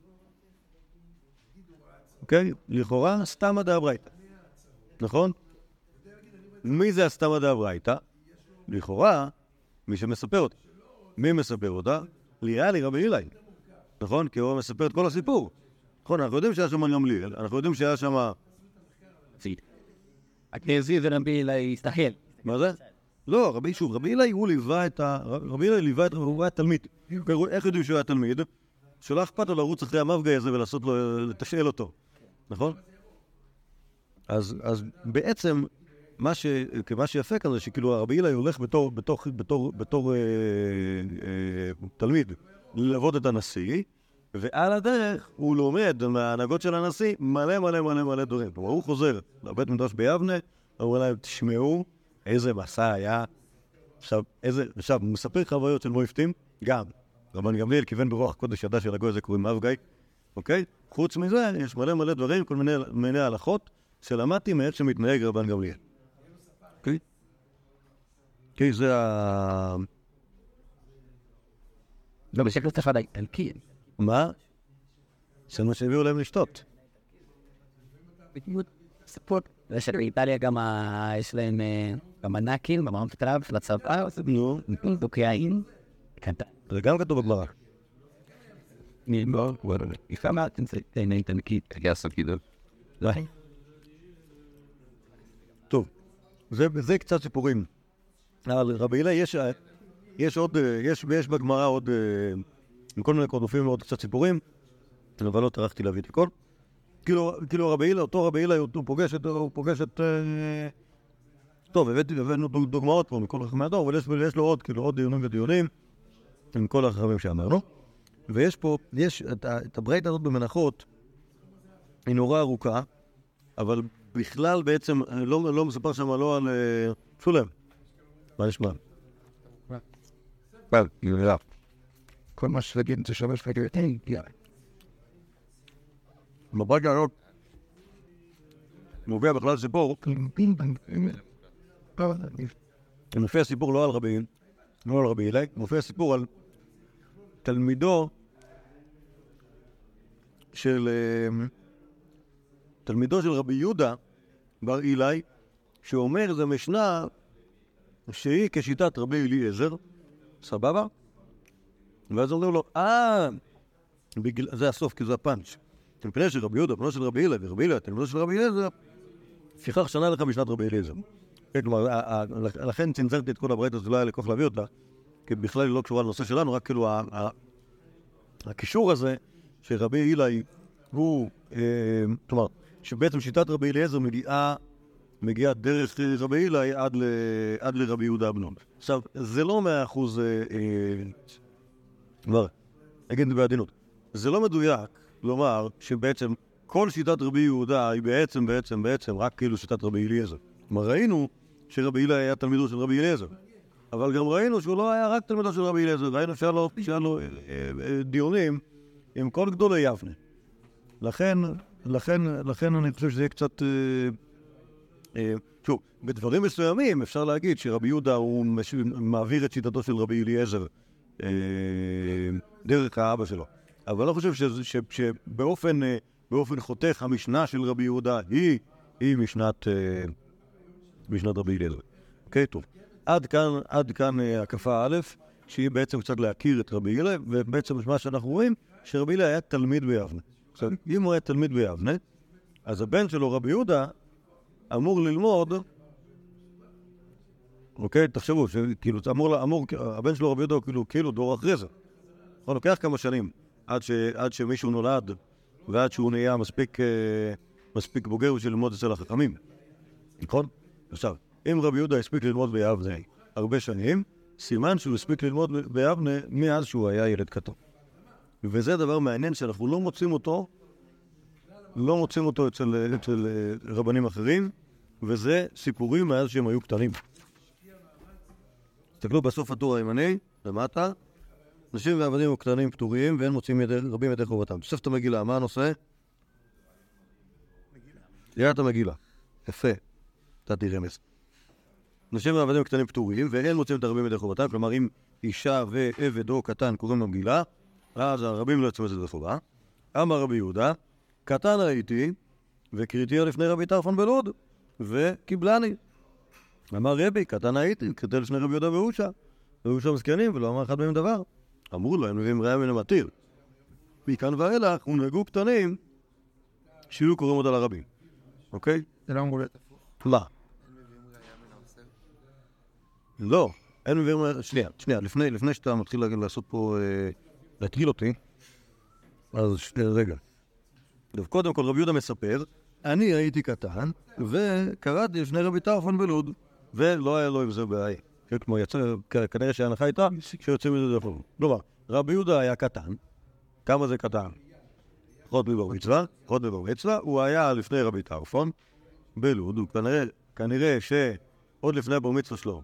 אוקיי? לכאורה, סתמא דאברייתא. נכון? מי זה הסתמא דאברייתא? לכאורה, מי שמספר אותה. מי מספר אותה? נראה לי רבי הילי. נכון? כי הוא מספר את כל הסיפור. נכון, אנחנו יודעים שהיה שם גמליאל, אנחנו יודעים שהיה שם... הכנזי ורבי להסתכל. מה זה? לא, רבי, שוב, רבי הילי הוא ליווה את ה... רבי הילי ליווה את... הוא היה תלמיד. איך יודעים שהוא היה תלמיד? שלא אכפת לו לרוץ אחרי המפגע הזה ולעשות לו... לתשאל אותו. נכון? אז, אז בעצם, מה, ש, מה שיפה כאן זה שכאילו רבי הילי הולך בתור, בתור, בתור, בתור אה, אה, תלמיד ללוות את הנשיא, ועל הדרך הוא לומד מההנהגות של הנשיא מלא מלא מלא מלא דברים. כלומר, הוא חוזר לבית מדרש ביבנה, אומר להם, תשמעו איזה מסע היה. עכשיו, איזה, עכשיו, הוא מספר חוויות של מויפטים, גם. רבן גמליאל כיוון ברוח הקודש ידע שלגוי הזה קוראים אבגי, אוקיי? חוץ מזה, יש מלא מלא דברים, כל מיני, מיני הלכות, שלמדתי מאיך שמתנהג רבן גמליאל. אוקיי? אוקיי, זה ה... לא, בשקל צפד האיטלקי. מה? זה מה שהביאו להם לשתות. סיפור. יש באיטליה גם, יש להם אה, גם הנקים במערכת הרב של הצבא, נו, דוקאין. קטן. זה גם כתוב בגמרא. אני לא, יפה זה תהנה את הנקית. יעשו קידול. טוב, זה, זה קצת סיפורים. על רבי הילה יש, יש עוד, אה, יש, יש בגמרא עוד, אה, עם כל מיני קורדופים ועוד קצת סיפורים, אבל לא טרחתי להביא את הכל. כאילו, כאילו רבי הילה, אותו רבי הילה, הוא פוגש את, הוא פוגש את... אה, טוב, הבאתי, הבאנו דוג- דוגמאות פה מכל חכמי הדור, אבל יש, יש לו עוד, כאילו, עוד דיונים ודיונים עם כל החכמים שאמרנו. ויש פה, יש את, את הברייתא הזאת במנחות, היא נורא ארוכה, אבל בכלל בעצם אה, לא, לא מסופר שם לא על אה, שולם. מה נשמע? כל מה שתגיד זה שווה שווה בברייתא הזאת מופיע בכלל סיפור, מופיע סיפור לא על רבי, לא על רבי הילי, מופיע סיפור על תלמידו של אה, תלמידו של רבי יהודה בר אילי, שאומר זו משנה שהיא כשיטת רבי אליעזר, סבבה? ואז אומרים לו, אה, בגלל- זה הסוף, כי זה הפאנץ'. מפני שרבי יהודה, בנו של רבי הילי, ורבי הילי, תלמידו של רבי אליעזר, לפיכך שנה לך משנת רבי אליעזר. כלומר, לכן צנזרתי את כל הברית הזאת, לא היה לי כוח להביא אותה, כי בכלל היא לא קשורה לנושא שלנו, רק כאילו הקישור הזה, שרבי הילי הוא, אה, כלומר, שבעצם שיטת רבי אליעזר מגיעה, מגיעה דרך אה, רבי הילי עד, ל, עד לרבי יהודה אבנון. עכשיו, זה לא מאה אחוז, אה, אה, כבר, זה בעדינות, זה לא מדויק לומר שבעצם כל שיטת רבי יהודה היא בעצם, בעצם, בעצם רק כאילו שיטת רבי אליעזר. כלומר, ראינו שרבי הילי היה תלמידו של רבי אליעזר. אבל גם ראינו שהוא לא היה רק תלמידו של רבי אליעזר, ראינו שהיה לו, דיונים עם כל גדולי יבנה. לכן, לכן, לכן אני חושב שזה יהיה קצת... אה, אה, שוב, בדברים מסוימים אפשר להגיד שרבי יהודה הוא. מעביר את שיטתו של רבי אליעזר אה, דרך האבא שלו. אבל אני לא חושב שזה, ש, שבאופן אה, באופן חותך המשנה של רבי יהודה היא, היא משנת, אה, משנת רבי אליעזר. אוקיי, טוב. עד כאן, עד כאן אה, הקפה א', שהיא בעצם קצת להכיר את רבי הילה, ובעצם מה שאנחנו רואים, שרבי הילה היה תלמיד ביבנה. עכשיו, אם הוא היה תלמיד ביבנה, אז הבן שלו, רבי יהודה, אמור ללמוד, אוקיי, תחשבו, שכאילו, אמור, אמור, הבן שלו, רבי יהודה, הוא כאילו, כאילו דור אחרי זה. נכון, לוקח כמה שנים עד, ש, עד שמישהו נולד ועד שהוא נהיה מספיק, אה, מספיק בוגר בשביל ללמוד אצל החכמים, נכון? עכשיו, אם רבי יהודה הספיק ללמוד ביבנה הרבה שנים, סימן שהוא הספיק ללמוד ביבנה מאז שהוא היה ילד קטן. וזה דבר מעניין שאנחנו לא מוצאים אותו, לא מוצאים אותו אצל, אצל אה, רבנים אחרים, וזה סיפורים מאז שהם היו קטנים. תסתכלו בסוף הטור הימני, למטה, נשים ועבדים וקטנים פטורים, ואין מוצאים ידי, רבים ידי חובתם. תוספת המגילה, מה הנושא? קריאת המגילה. יפה. נתתי רמז. נשים ועבדים קטנים פטורים, ואין מוצאים את הרבים ידי חובתם, כלומר אם אישה ועבד או קטן קוראים לו מגילה, אז הרבים לא יוצאים את זה ידי חובה. אמר רבי יהודה, קטן ראיתי, וקריאתיה לפני רבי טרפון בלוד, וקיבלני. אמר רבי, קטן הייתי, קריאתיה לפני רבי יהודה ואושה, ואושה מזקנים, ולא אמר אחד מהם דבר. אמרו לו, הם מביאים ראיה מן המתיר. מכאן ואילך הונהגו קטנים שיהיו קוראים אותה לרבים, אוקיי? זה לא אמור להיות הפוך. מה? לא, אין מביאים... שנייה, שנייה, לפני, לפני שאתה מתחיל לעשות פה... אה, להטריל אותי, אז שנייה, רגע. טוב, קודם כל רבי יהודה מספר, אני הייתי קטן, וקראתי לפני רבי טרפון בלוד, ולא היה לו עם זה בעיה. כמו יצא, כנראה שההנחה הייתה שיוצאים מזה דפוק. כלומר, רבי יהודה היה קטן, כמה זה קטן? פחות מבר מצווה, פחות מבר מצווה, הוא היה לפני רבי טרפון, בלוד, הוא כנראה, כנראה שעוד לפני הבר מצווה שלו,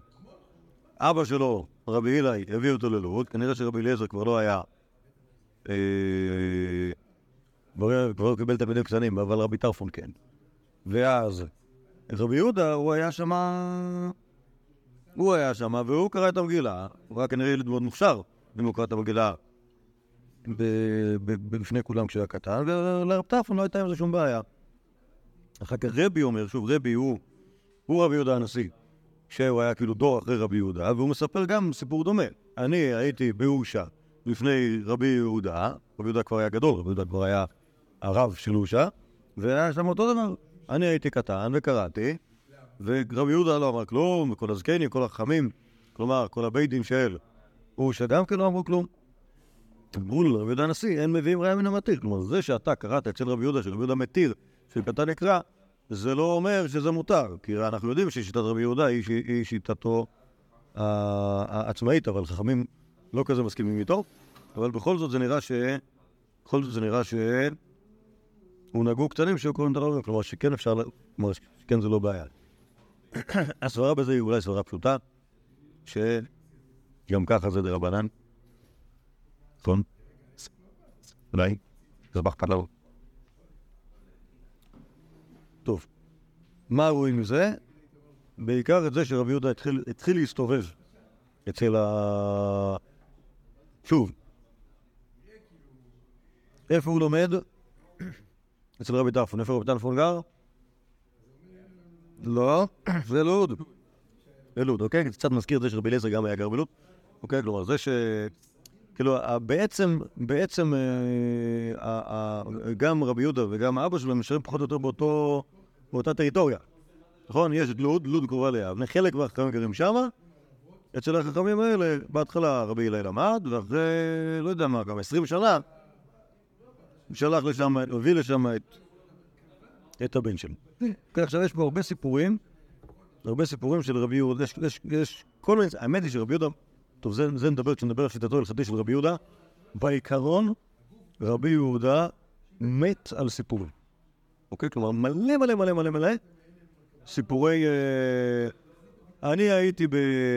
אבא שלו, רבי הילי, הביא אותו ללוד, כנראה שרבי אליעזר כבר לא היה, כבר כבר לא קיבל תלמידים קטנים, אבל רבי טרפון כן. ואז רבי יהודה, הוא היה שמה... הוא היה שמה, והוא קרא את המגילה, הוא היה כנראה ילד מאוד מוכשר, אם הוא קרא את המגילה בפני כולם כשהיה קטן, ולרב טרפון לא הייתה עם זה שום בעיה. אחר כך רבי אומר, שוב, רבי הוא, הוא רבי יהודה הנשיא, שהוא היה כאילו דור אחרי רבי יהודה, והוא מספר גם סיפור דומה. אני הייתי באושה לפני רבי יהודה, רבי יהודה כבר היה גדול, רבי יהודה כבר היה הרב של אושה, והיה שם אותו דבר. אני הייתי קטן וקראתי, ורבי יהודה לא אמר כלום, וכל הזקנים, כל החכמים, כלומר, כל הבית דין של אושה גם כן לא אמרו כלום. אמרו לרבי יהודה הנשיא, אין מביאים ראיה מן המתיר. כלומר, זה שאתה קראת אצל רבי יהודה, שרבי יהודה מתיר, שקטן נקרא, זה לא אומר שזה מותר. כי אנחנו יודעים ששיטת רבי יהודה היא, היא שיטתו העצמאית, אבל חכמים לא כזה מסכימים איתו. אבל בכל זאת זה נראה ש... בכל זאת זה נראה ש... הוא נגעו קטנים שהיו קוראים את הרבים, כלומר שכן אפשר, כלומר שכן זה לא בעיה. הסברה בזה היא אולי סברה פשוטה, שגם ככה זה דרבנן. נכון? אולי? זה בחת לנו. טוב, מה רואים מזה? בעיקר את זה שרבי יהודה התחיל, התחיל להסתובב אצל ה... שוב, איפה הוא לומד? אצל רבי טרפון. איפה רבי טרפון גר? לא, זה לוד. זה לוד, אוקיי? קצת מזכיר את זה שרבי אליעזר גם היה גר בלוד. אוקיי? כלומר, זה ש... כאילו, בעצם, בעצם, אה, גם רבי יהודה וגם אבא שלו נשארים פחות או יותר באותו, באותה טריטוריה. נכון? יש את לוד, לוד קרובה ליבנה, חלק מהחכמים גרים שמה. אצל החכמים האלה, בהתחלה רבי הלל למד, ואחרי, לא יודע מה, גם 20 שנה, הוא שלח לשם, הביא לשם את, את הבן שלו. כן, עכשיו יש פה הרבה סיפורים, הרבה סיפורים של רבי יהודה, יש, יש, יש כל מיני, האמת היא שרבי יהודה, טוב, זה, זה נדבר כשנדבר על שיטתו ההלכתי של רבי יהודה, בעיקרון, רבי יהודה מת על סיפורים. אוקיי? כלומר, מלא מלא מלא מלא מלא סיפורי... אה, אני הייתי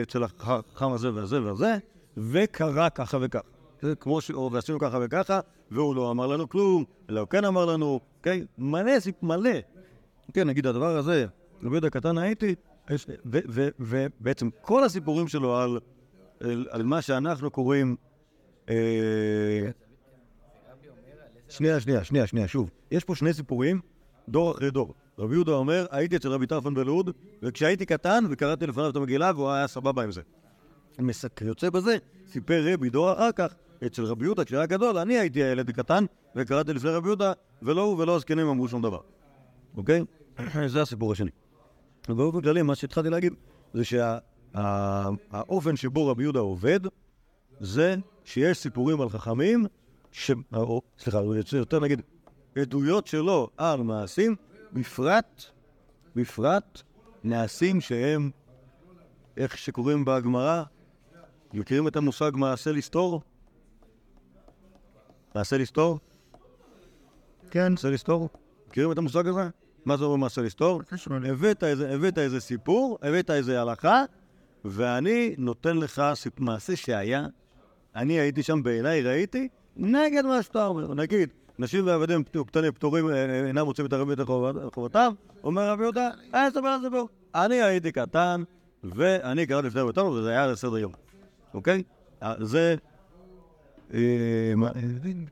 אצל החכם הזה והזה והזה, וקרה ככה וככה. זה כמו ש... ועשינו ככה וככה, והוא לא אמר לנו כלום, אלא הוא כן אמר לנו, אוקיי? מלא, סיפ... מלא. כן, נגיד הדבר הזה, רבי יהודה קטן הייתי, ובעצם כל הסיפורים שלו על, על, על מה שאנחנו קוראים... אה, שנייה, שנייה, שנייה, שנייה, שוב. יש פה שני סיפורים, דור אחרי דור. רבי יהודה אומר, הייתי אצל רבי טרפון בלוד, וכשהייתי קטן וקראתי לפניו את המגילה, והוא היה סבבה עם זה. יוצא בזה, סיפר רבי דור אחר כך, אצל רבי יהודה, כשהיה גדול, אני הייתי הילד קטן, וקראתי לפני רבי יהודה, ולא הוא ולא הזקנים אמרו שום דבר. אוקיי? זה הסיפור השני. ובאופן כללי, מה שהתחלתי להגיד, זה שהאופן שבו רבי יהודה עובד, זה שיש סיפורים על חכמים, ש... או, סליחה, יותר נגיד, עדויות שלו על מעשים, בפרט, בפרט, מעשים שהם, איך שקוראים בגמרא, מכירים את המושג מעשה לסתור? מעשה לסתור? כן. מעשה לסתור? מכירים את המושג הזה? מה זה אומר מעשה לסתור? הבאת איזה, הבאת איזה סיפור, הבאת איזה הלכה, ואני נותן לך. מעשה שהיה, אני הייתי שם בעיניי, ראיתי, נגד מה שאתה אומר. נגיד, נשים ועבדים קטנים פטורים אה, אה, אינם רוצים להתערב את חובת- חובתם, אומר רבי יהודה, אה, סבבה על סיפור. אני הייתי קטן, ואני קראתי לפני רבי וזה היה לסדר יום, אוקיי? זה...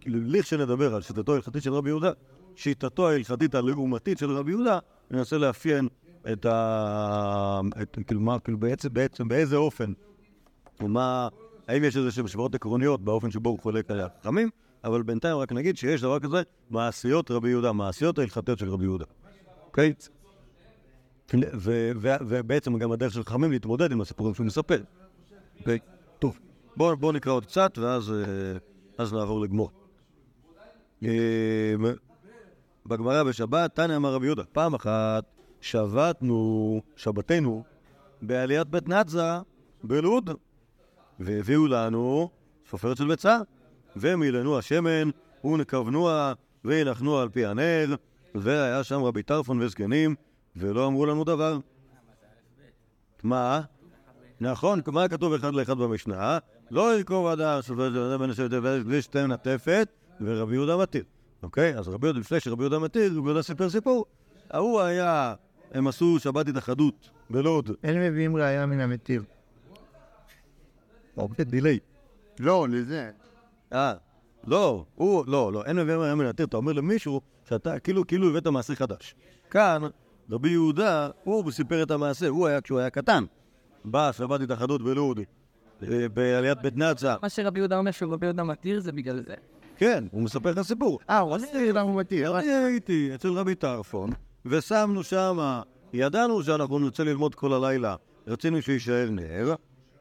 לכשנדבר על שיטתו ההלכתית של רבי יהודה, שיטתו ההלכתית הלעומתית של רבי יהודה, ננסה לאפיין את ה... כאילו, כאילו, בעצם, באיזה אופן, ומה... האם יש איזה שהן השוואות עקרוניות באופן שבו הוא חולק על החכמים, אבל בינתיים רק נגיד שיש דבר כזה, מעשיות רבי יהודה, מעשיות ההלכתיות של רבי יהודה, אוקיי? ובעצם גם הדרך של חכמים להתמודד עם הסיפורים שהוא מספר. אוקיי? טוב, בואו בוא נקרא עוד קצת, ואז אה, נעבור לגמור. אה, בגמרא בשבת, תנא אמר רבי יהודה, פעם אחת שבתנו, שבתנו, בעליית בית נצה בלוד, והביאו לנו סופרת של ביצה, ומילאנו השמן, ונכוונוה, והנחנוה על פי הנר, והיה שם רבי טרפון וזקנים, ולא אמרו לנו דבר. מה? נכון, מה כתוב אחד לאחד במשנה? לא ירקוב אדם שופט בן השבט בלי שתי נטפת, ורבי יהודה מתיר. אוקיי? אז רבי יהודה, לפני שרבי יהודה מתיר, רבי יהודה סיפר סיפור. ההוא היה, הם עשו שבת התאחדות בלוד. אין מביאים ראייה מן המתיר. אוקיי, דיליי. לא, לזה. אה, לא, הוא, לא, לא, אין מביא היה מנתר, אתה אומר למישהו שאתה, כאילו, כאילו הבאת מעשה חדש. כאן, רבי יהודה, הוא סיפר את המעשה, הוא היה כשהוא היה קטן. בא, שבת התאחדות בלוד, אה, בעליית בית נאצה. מה שרבי יהודה אומר שרבי יהודה מתיר זה בגלל זה. כן, הוא מספר לך סיפור. אה, הוא עושה למה הוא מתיר. אני הייתי אצל רבי טרפון, ושמנו שם, ידענו שאנחנו נרצה ללמוד כל הלילה, רצינו שיישאר נר,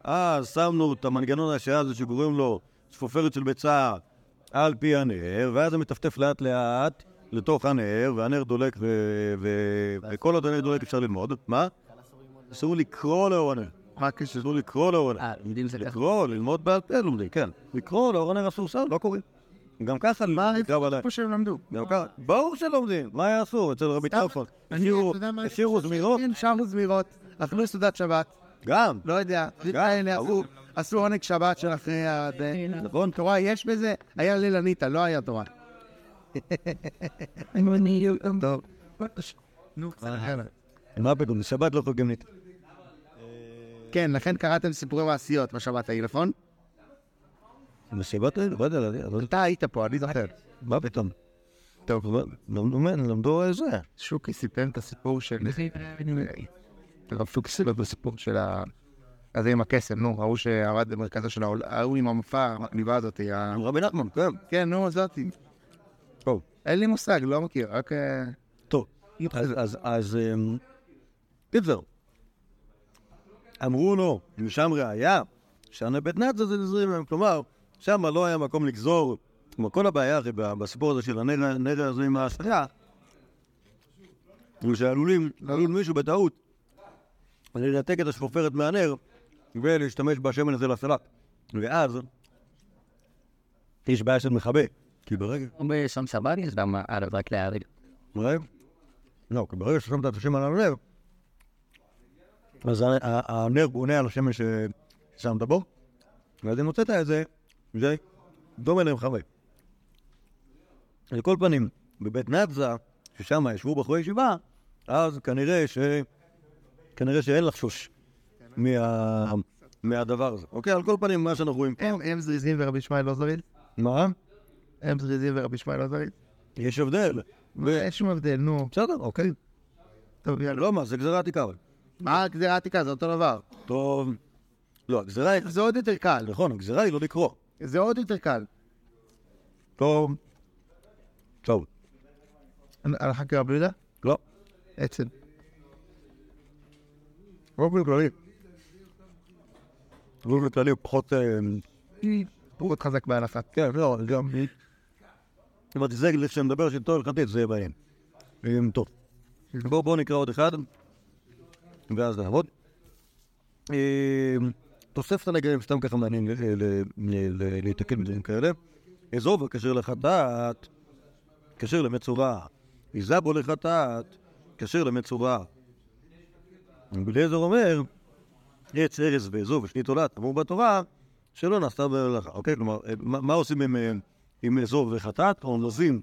אז שמנו את המנגנון השעה הזה שקוראים לו צפופרת של ביצה על פי הנר, ואז זה מטפטף לאט לאט לתוך הנר, והנר דולק, ו- ו- וכל עוד הנר דולק אפשר ללמוד. מה? אסור לקרוא לאור הנר. מה הקשר? אסור לקרוא לאור הנר. אה, לומדים זה ככה. לקרוא, ללמוד בעל פה לומדים, כן. לקרוא לאור הנר אסור סתם, לא קוראים. גם ככה, מה. איפה שהם למדו? גם ככה, ברור שלומדים, מה יעשו אצל רבי טרפון? השאירו- מה? השאירו זמירות? כן, זמירות, אכלו סעודת שבת, גם, לא יודע. גם, הנה, ברור. עשו- עונג שבת של אחרי ה... נכון? תורה יש בזה? היה ליל הניטה, לא היה תורה. טוב. נו. מה פתאום, בשבת לא חוגגים ניטה. כן, לכן קראתם סיפורי מעשיות בשבת ההיא, נכון? מסיבות האלה? לא יודע, לא יודע, אתה היית פה, אני זוכר. מה פתאום? טוב, למדו מן, למדו זה. שוקי סיפר את הסיפור של... הרב שוקי סיפר את הסיפור של ה... הזה עם הקסם, נו, ההוא שעבד במרכזו של העולם, ההוא עם המופע המגניבה הזאת, רבי נחמן, כן. כן, נו, זאתי. טוב. אין לי מושג, לא מכיר, רק... אה, טוב, אז, אז, אז, אמ, קיצר, אמרו לו, משם ראיה, שהנבט נאצה זה נזרים, כלומר, שם לא היה מקום לגזור, כמו כל הבעיה הרי בסיפור הזה של הנר הזה עם ההשעיה, הוא שעלולים, עלול מישהו בטעות לנתק את השפופרת מהנר ולהשתמש בשמן הזה לסלט. ואז יש בעיה של מכבה, כי ברגע בשם שבת יש גם ערב רק להעריך. רואה? לא, כי ברגע ששמת את השמן על הנר, אז הנר בונה על השמן ששמת בו, ואז אם הוצאת את זה, זה דומה למחווה. על כל פנים, בבית נאצה, ששם ישבו בחורי ישיבה, אז כנראה ש... כנראה שאין לחשוש מה... מהדבר הזה. אוקיי, על כל פנים, מה שאנחנו רואים. הם הם זריזים ורבי ישמעאל לא זריז? מה? הם זריזים ורבי ישמעאל לא זריז? יש הבדל. אין שום הבדל, נו. בסדר, אוקיי. טוב, יאללה. לא, מה, זה גזירה עתיקה. מה הגזירה העתיקה? זה אותו דבר. טוב. לא, הגזירה היא... זה עוד יותר קל. נכון, הגזירה היא לא לקרוא. זה עוד יותר קל. טוב. טוב. הלכה כרבי יהודה? לא. עצם. באופן כללי. באופן כללי הוא פחות... אה, פחות חזק בהלכה. כן, לא, גם... זאת אומרת, זה כשנדבר על שלטון הלכתית, זה יהיה בעניין. אה, טוב. בואו נקרא עוד אחד, ואז נעבוד. אה, תוספת הנגעים, סתם ככה מעניין ל- להתקן בדברים כאלה. אזוב כשר לחטאת, כשר למצורע. איזבו לחטאת, כשר למצורע. בליעזר אומר, עץ ארז ואזוב ושנית עולת, אמור בתורה, שלא נעשתה במלאכה. אוקיי? כלומר, אה, מה עושים עם, אה, אזוב וחטאת? או נוזים,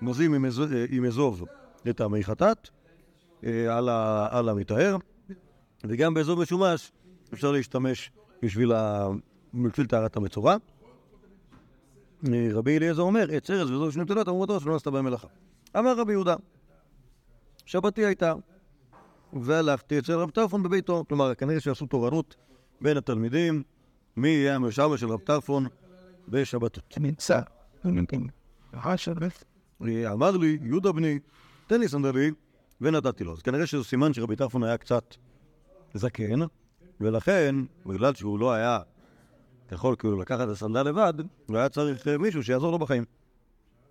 נוזים עם אזוב- אה, את המי חטאת על המטהר, וגם באזוב משומש אפשר להשתמש בשביל טהרת המצורע. רבי אליעזר אומר, עץ ארז ואזוב ושנית עולת, אמרו בתורה שלא נעשתה במלאכה. אמר רבי יהודה, שבתי הייתה. והלכתי אצל רב טרפון בביתו. כלומר, כנראה שעשו תורנות בין התלמידים, מי יהיה המשאבה של רב טרפון בשבתות. נמצא. אמר לי, יהודה בני, תן לי סנדלי, ונתתי לו. אז כנראה שזה סימן שרבי טרפון היה קצת זקן, ולכן, בגלל שהוא לא היה יכול כאילו לקחת את הסנדל לבד, הוא היה צריך אה, מישהו שיעזור לו בחיים.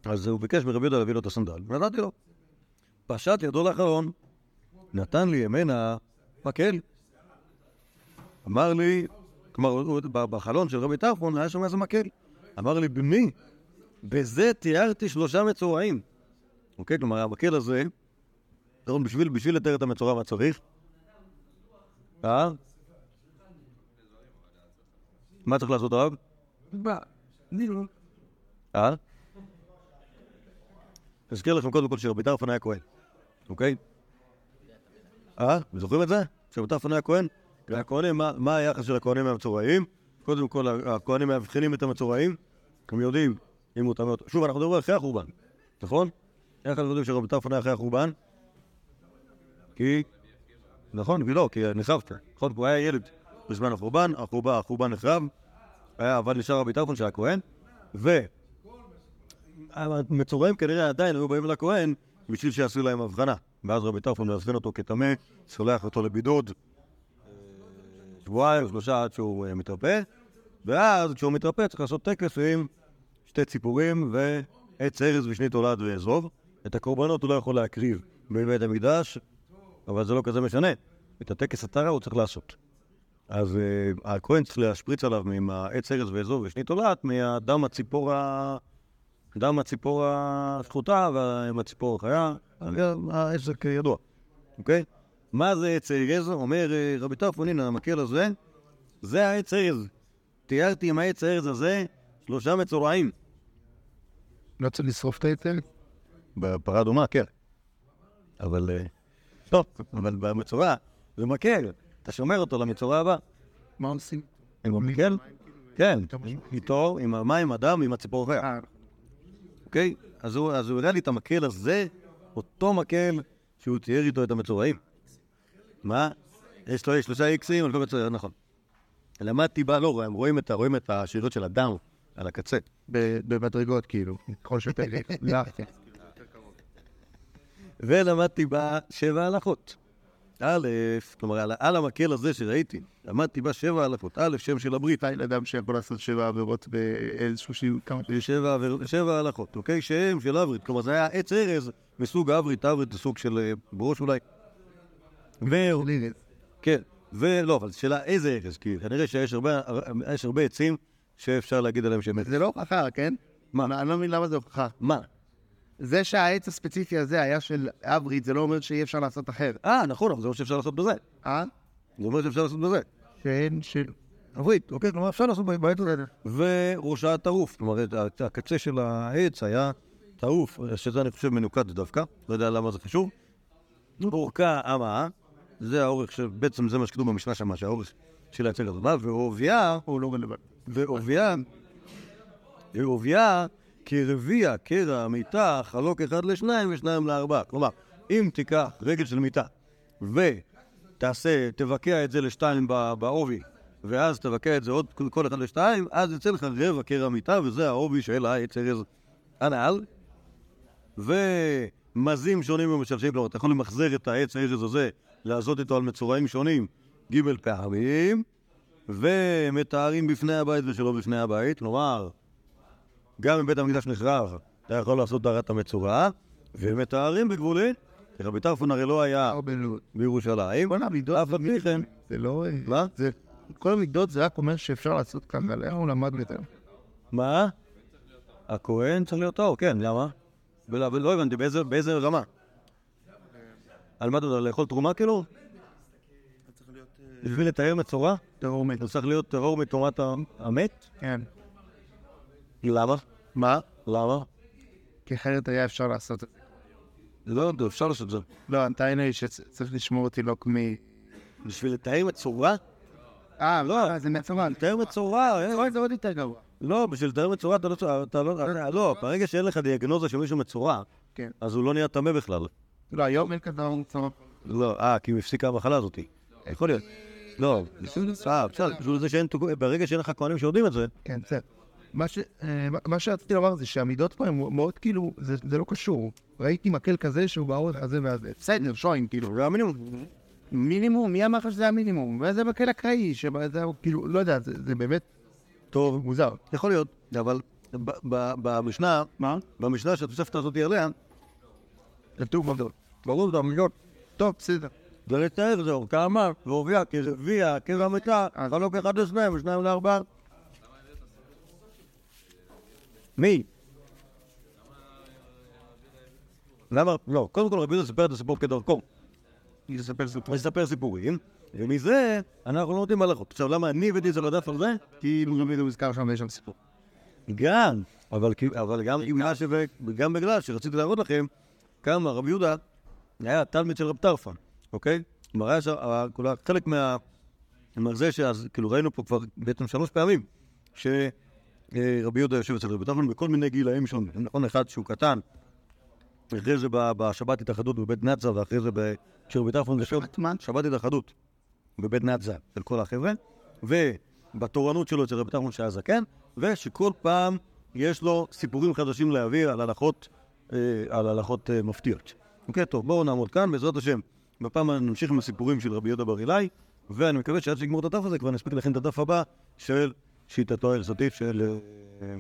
אז הוא ביקש מרבי יהודה להביא לו את הסנדל, ונתתי לו. פשט ידו לאחרון, נתן לי ימנה מקל. אמר לי, כלומר, בחלון של רבי טרפון היה שם איזה מקל. אמר לי, בני, בזה תיארתי שלושה מצורעים. אוקיי, כלומר, המקל הזה, נכון, בשביל, בשביל לתאר את המצורע מה צריך? אה? מה צריך לעשות הרב? אה? אזכיר לכם קודם כל שרבי טרפון היה כהן, אוקיי? אה? זוכרים את זה? שרבי טרפון היה כהן? והכהנים, מה, מה היחס של הכהנים מהמצורעים? קודם כל, הכהנים מאבחנים את המצורעים, הם יודעים אם הוא טמא אותו. שוב, אנחנו מדברים אחרי החורבן, נכון? איך אנחנו יודעים טרפון היה אחרי החורבן? כי... נכון, כי לא, כי נחרבת. נכון, הוא היה ילד בזמן החורבן, החורבן, נחרב, היה אבל נשאר רבי טרפון שהיה כהן, ו... המצורעים כנראה עדיין היו באים לכהן בשביל שיעשו להם הבחנה. ואז רבי טרפון מאזן אותו כטמא, סולח אותו לבידוד אה, שבועיים, שלושה עד שהוא אה, מתרפא, ואז כשהוא מתרפא צריך לעשות טקס עם שתי ציפורים ועץ ארז ושני תולד ואזוב. את הקורבנות הוא לא יכול להקריב בבית המקדש, אבל זה לא כזה משנה. את הטקס הטהרה הוא צריך לעשות. אז uh, הכהן צריך להשפריץ עליו עם העץ ארז ואזוב ושני תולעת מהדם הציפור. דם הציפור השחוטה ועם הציפור החיה, העסק ידוע, אוקיי? מה זה עץ ארז? אומר אה, רבי טרפון, הנה המקל הזה, זה העץ ארז. תיארתי עם העץ הארז הזה שלושה מצורעים. לא צריך לשרוף את היצר? בפרה אדומה, כן. אבל... אה, טוב, אבל במצורע זה מקל. אתה שומר אותו למצורע הבא. מה עושים? עם המקל? כן, איתו, עם המים, הדם, עם הציפור החיה. אוקיי? אז הוא אז הוא הראה לי את המקל הזה, אותו מקל שהוא תיאר איתו את המצורעים. מה? יש לו שלושה איקסים על כל מצורע, נכון. למדתי בה, לא, הם רואים את רואים את השאריות של הדם על הקצה. במדרגות כאילו, ככל. לא, כן. ולמדתי בה שבע הלכות. א', כלומר, על, המקל הזה שראיתי, למדתי בה שבע הלכות. א', שם של הברית. מתי אדם שיכול לעשות שבע עבירות באיזשהו שיעור, כמה... שבע, הלכות, אוקיי? שם של אברית. כלומר, זה היה עץ ארז מסוג אברית, אברית זה סוג של אה, ברוש אולי. ו... כן, ולא, אבל שאלה איזה ארז, כי כנראה שיש הרבה, יש הרבה עצים שאפשר להגיד עליהם שהם... זה לא הוכחה, כן? מה? אני לא מבין למה זה הוכחה. מה? זה שהעץ הספציפי הזה היה של אברית, זה לא אומר שאי אפשר לעשות אחר. אה, נכון, אבל זה אומר שאפשר לעשות בזה. אה? זה אומר שאפשר לעשות בזה. שאין של... אברית, אוקיי, כלומר אפשר לעשות בעץ הזה. וראשה טרוף, כלומר את- הקצה של העץ היה טרוף, שזה אני חושב מנוקד דווקא, לא יודע למה זה חשוב. אורכה אמה, זה האורך, של- בעצם זה מה שכתוב במשנה שם, שהאורך של העץ מה? ועובייה, הוא לא רלוונטי. ועובייה, ועובייה כרביע, קרע, המיטה, חלוק אחד לשניים ושניים לארבעה. כלומר, אם תיקח רגל של מיטה ותעשה, תבקע את זה לשתיים בעובי, ואז תבקע את זה עוד כל אחד לשתיים, אז יצא לך רבע קרע מיטה, וזה העובי של העץ ארז הנעל. ומזים שונים ומשלשים, כלומר, אתה יכול למחזר את העץ הארז הזה, לעשות איתו על מצורעים שונים, ג' פעמים, ומתארים בפני הבית ושלא בפני הבית, כלומר, גם אם בית המקדש נחרב, אתה יכול לעשות טהרת המצורע, ומתארים בגבולין, כי רבי טרפון הרי לא היה. בירושלים, כל המידות, אף על פי כן, זה לא... מה? זה... כל המידות זה רק אומר שאפשר לעשות ככה, עליה הוא למד יותר. מה? הכהן צריך להיות טהור, כן, למה? ולא ולא הבנתי, באיזה- רמה? על מה אתה מדבר, לאכול תרומה כאילו? בשביל לתאר מצורע? טהור מת. הוא צריך להיות טהור מתורת המת? כן. למה? מה? למה? כי אחרת היה אפשר לעשות את זה. לא יודע, אפשר לעשות את זה. לא, הטענה היא שצריך לשמור תינוק מ... בשביל לתאר מצורע? אה, לא, זה מצורע. לתאר מצורע, אה, זה עוד יותר גרוע. לא, בשביל לתאר מצורע אתה לא... אתה לא, אתה- לא, ברגע שאין לך דיאגנוזה שמישהו מצורע, כן. אז הוא לא נהיה טמא בכלל. לא, היום אין כזה מצורע. לא, אה, כי הוא הפסיקה המחלה הזאתי. יכול להיות. לא, אה, בסדר. תוג- ברגע שאין לך כהנים שיודעים את זה, כן, בסדר. מה ש- אה, מה- שרציתי לומר זה שהמידות פה הן מאוד כאילו, זה זה לא קשור. ראיתי מקל כזה שהוא באורך הזה והזה. בסדר, שוין, כאילו. זה המינימום. מינימום, מי אמר לך שזה המינימום? וזה מקל אקראי, שזה כאילו, לא יודע, זה זה באמת טוב, מוזר. יכול להיות, אבל במשנה, מה? במשנה שהתוספת הזאת עליה, כתוב בגדול. ברור, זה המיליון. טוב, בסדר. ולתאר זה אורכה אמר, ועובייה כרביע, מיטה, חלוק אחד לשניים ושניים לארבעה. מי? למה? לא, קודם כל רבי יהודה סיפר את הסיפור כדרכו. יספר סיפור. הוא יספר סיפורים, ומזה אנחנו לא יודעים הלכות. עכשיו, למה אני הבאתי את זה לדף על זה? כי רבי יהודה מוזכר שם ויש שם סיפור. גם, אבל, גם, בגלל ש- שרציתי להראות לכם כמה רבי יהודה היה תלמיד של רב טרפון, אוקיי? כלומר, היה שם, כלומר, חלק מה... זה שאז, כאילו ראינו פה כבר בעצם שלוש פעמים, אה, רבי יהודה יושב אצל רבי נחמן בכל מיני גילאים שונים. נכון, אחד שהוא קטן, אחרי זה בשבת התאחדות בבית נצה, ואחרי זה כשרבי נחמן יושב... שבת התאחדות בבית נצה של כל החבר'ה, ובתורנות שלו אצל רבי נחמן שהיה זקן, ושכל פעם יש לו סיפורים חדשים להעביר על הלכות, אה, על הלכות אה, מפתיעות. אוקיי, טוב, בואו נעמוד כאן, בעזרת השם. בפעם נמשיך עם הסיפורים של רבי יהודה בר אילאי, ואני מקווה שעד שנגמור את הדף הזה כבר נספיק להכין את הדף הבא של שיטתו ההלכתית של, אה,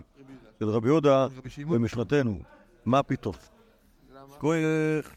של רבי יהודה במשנתנו. מה פתאום? כוח.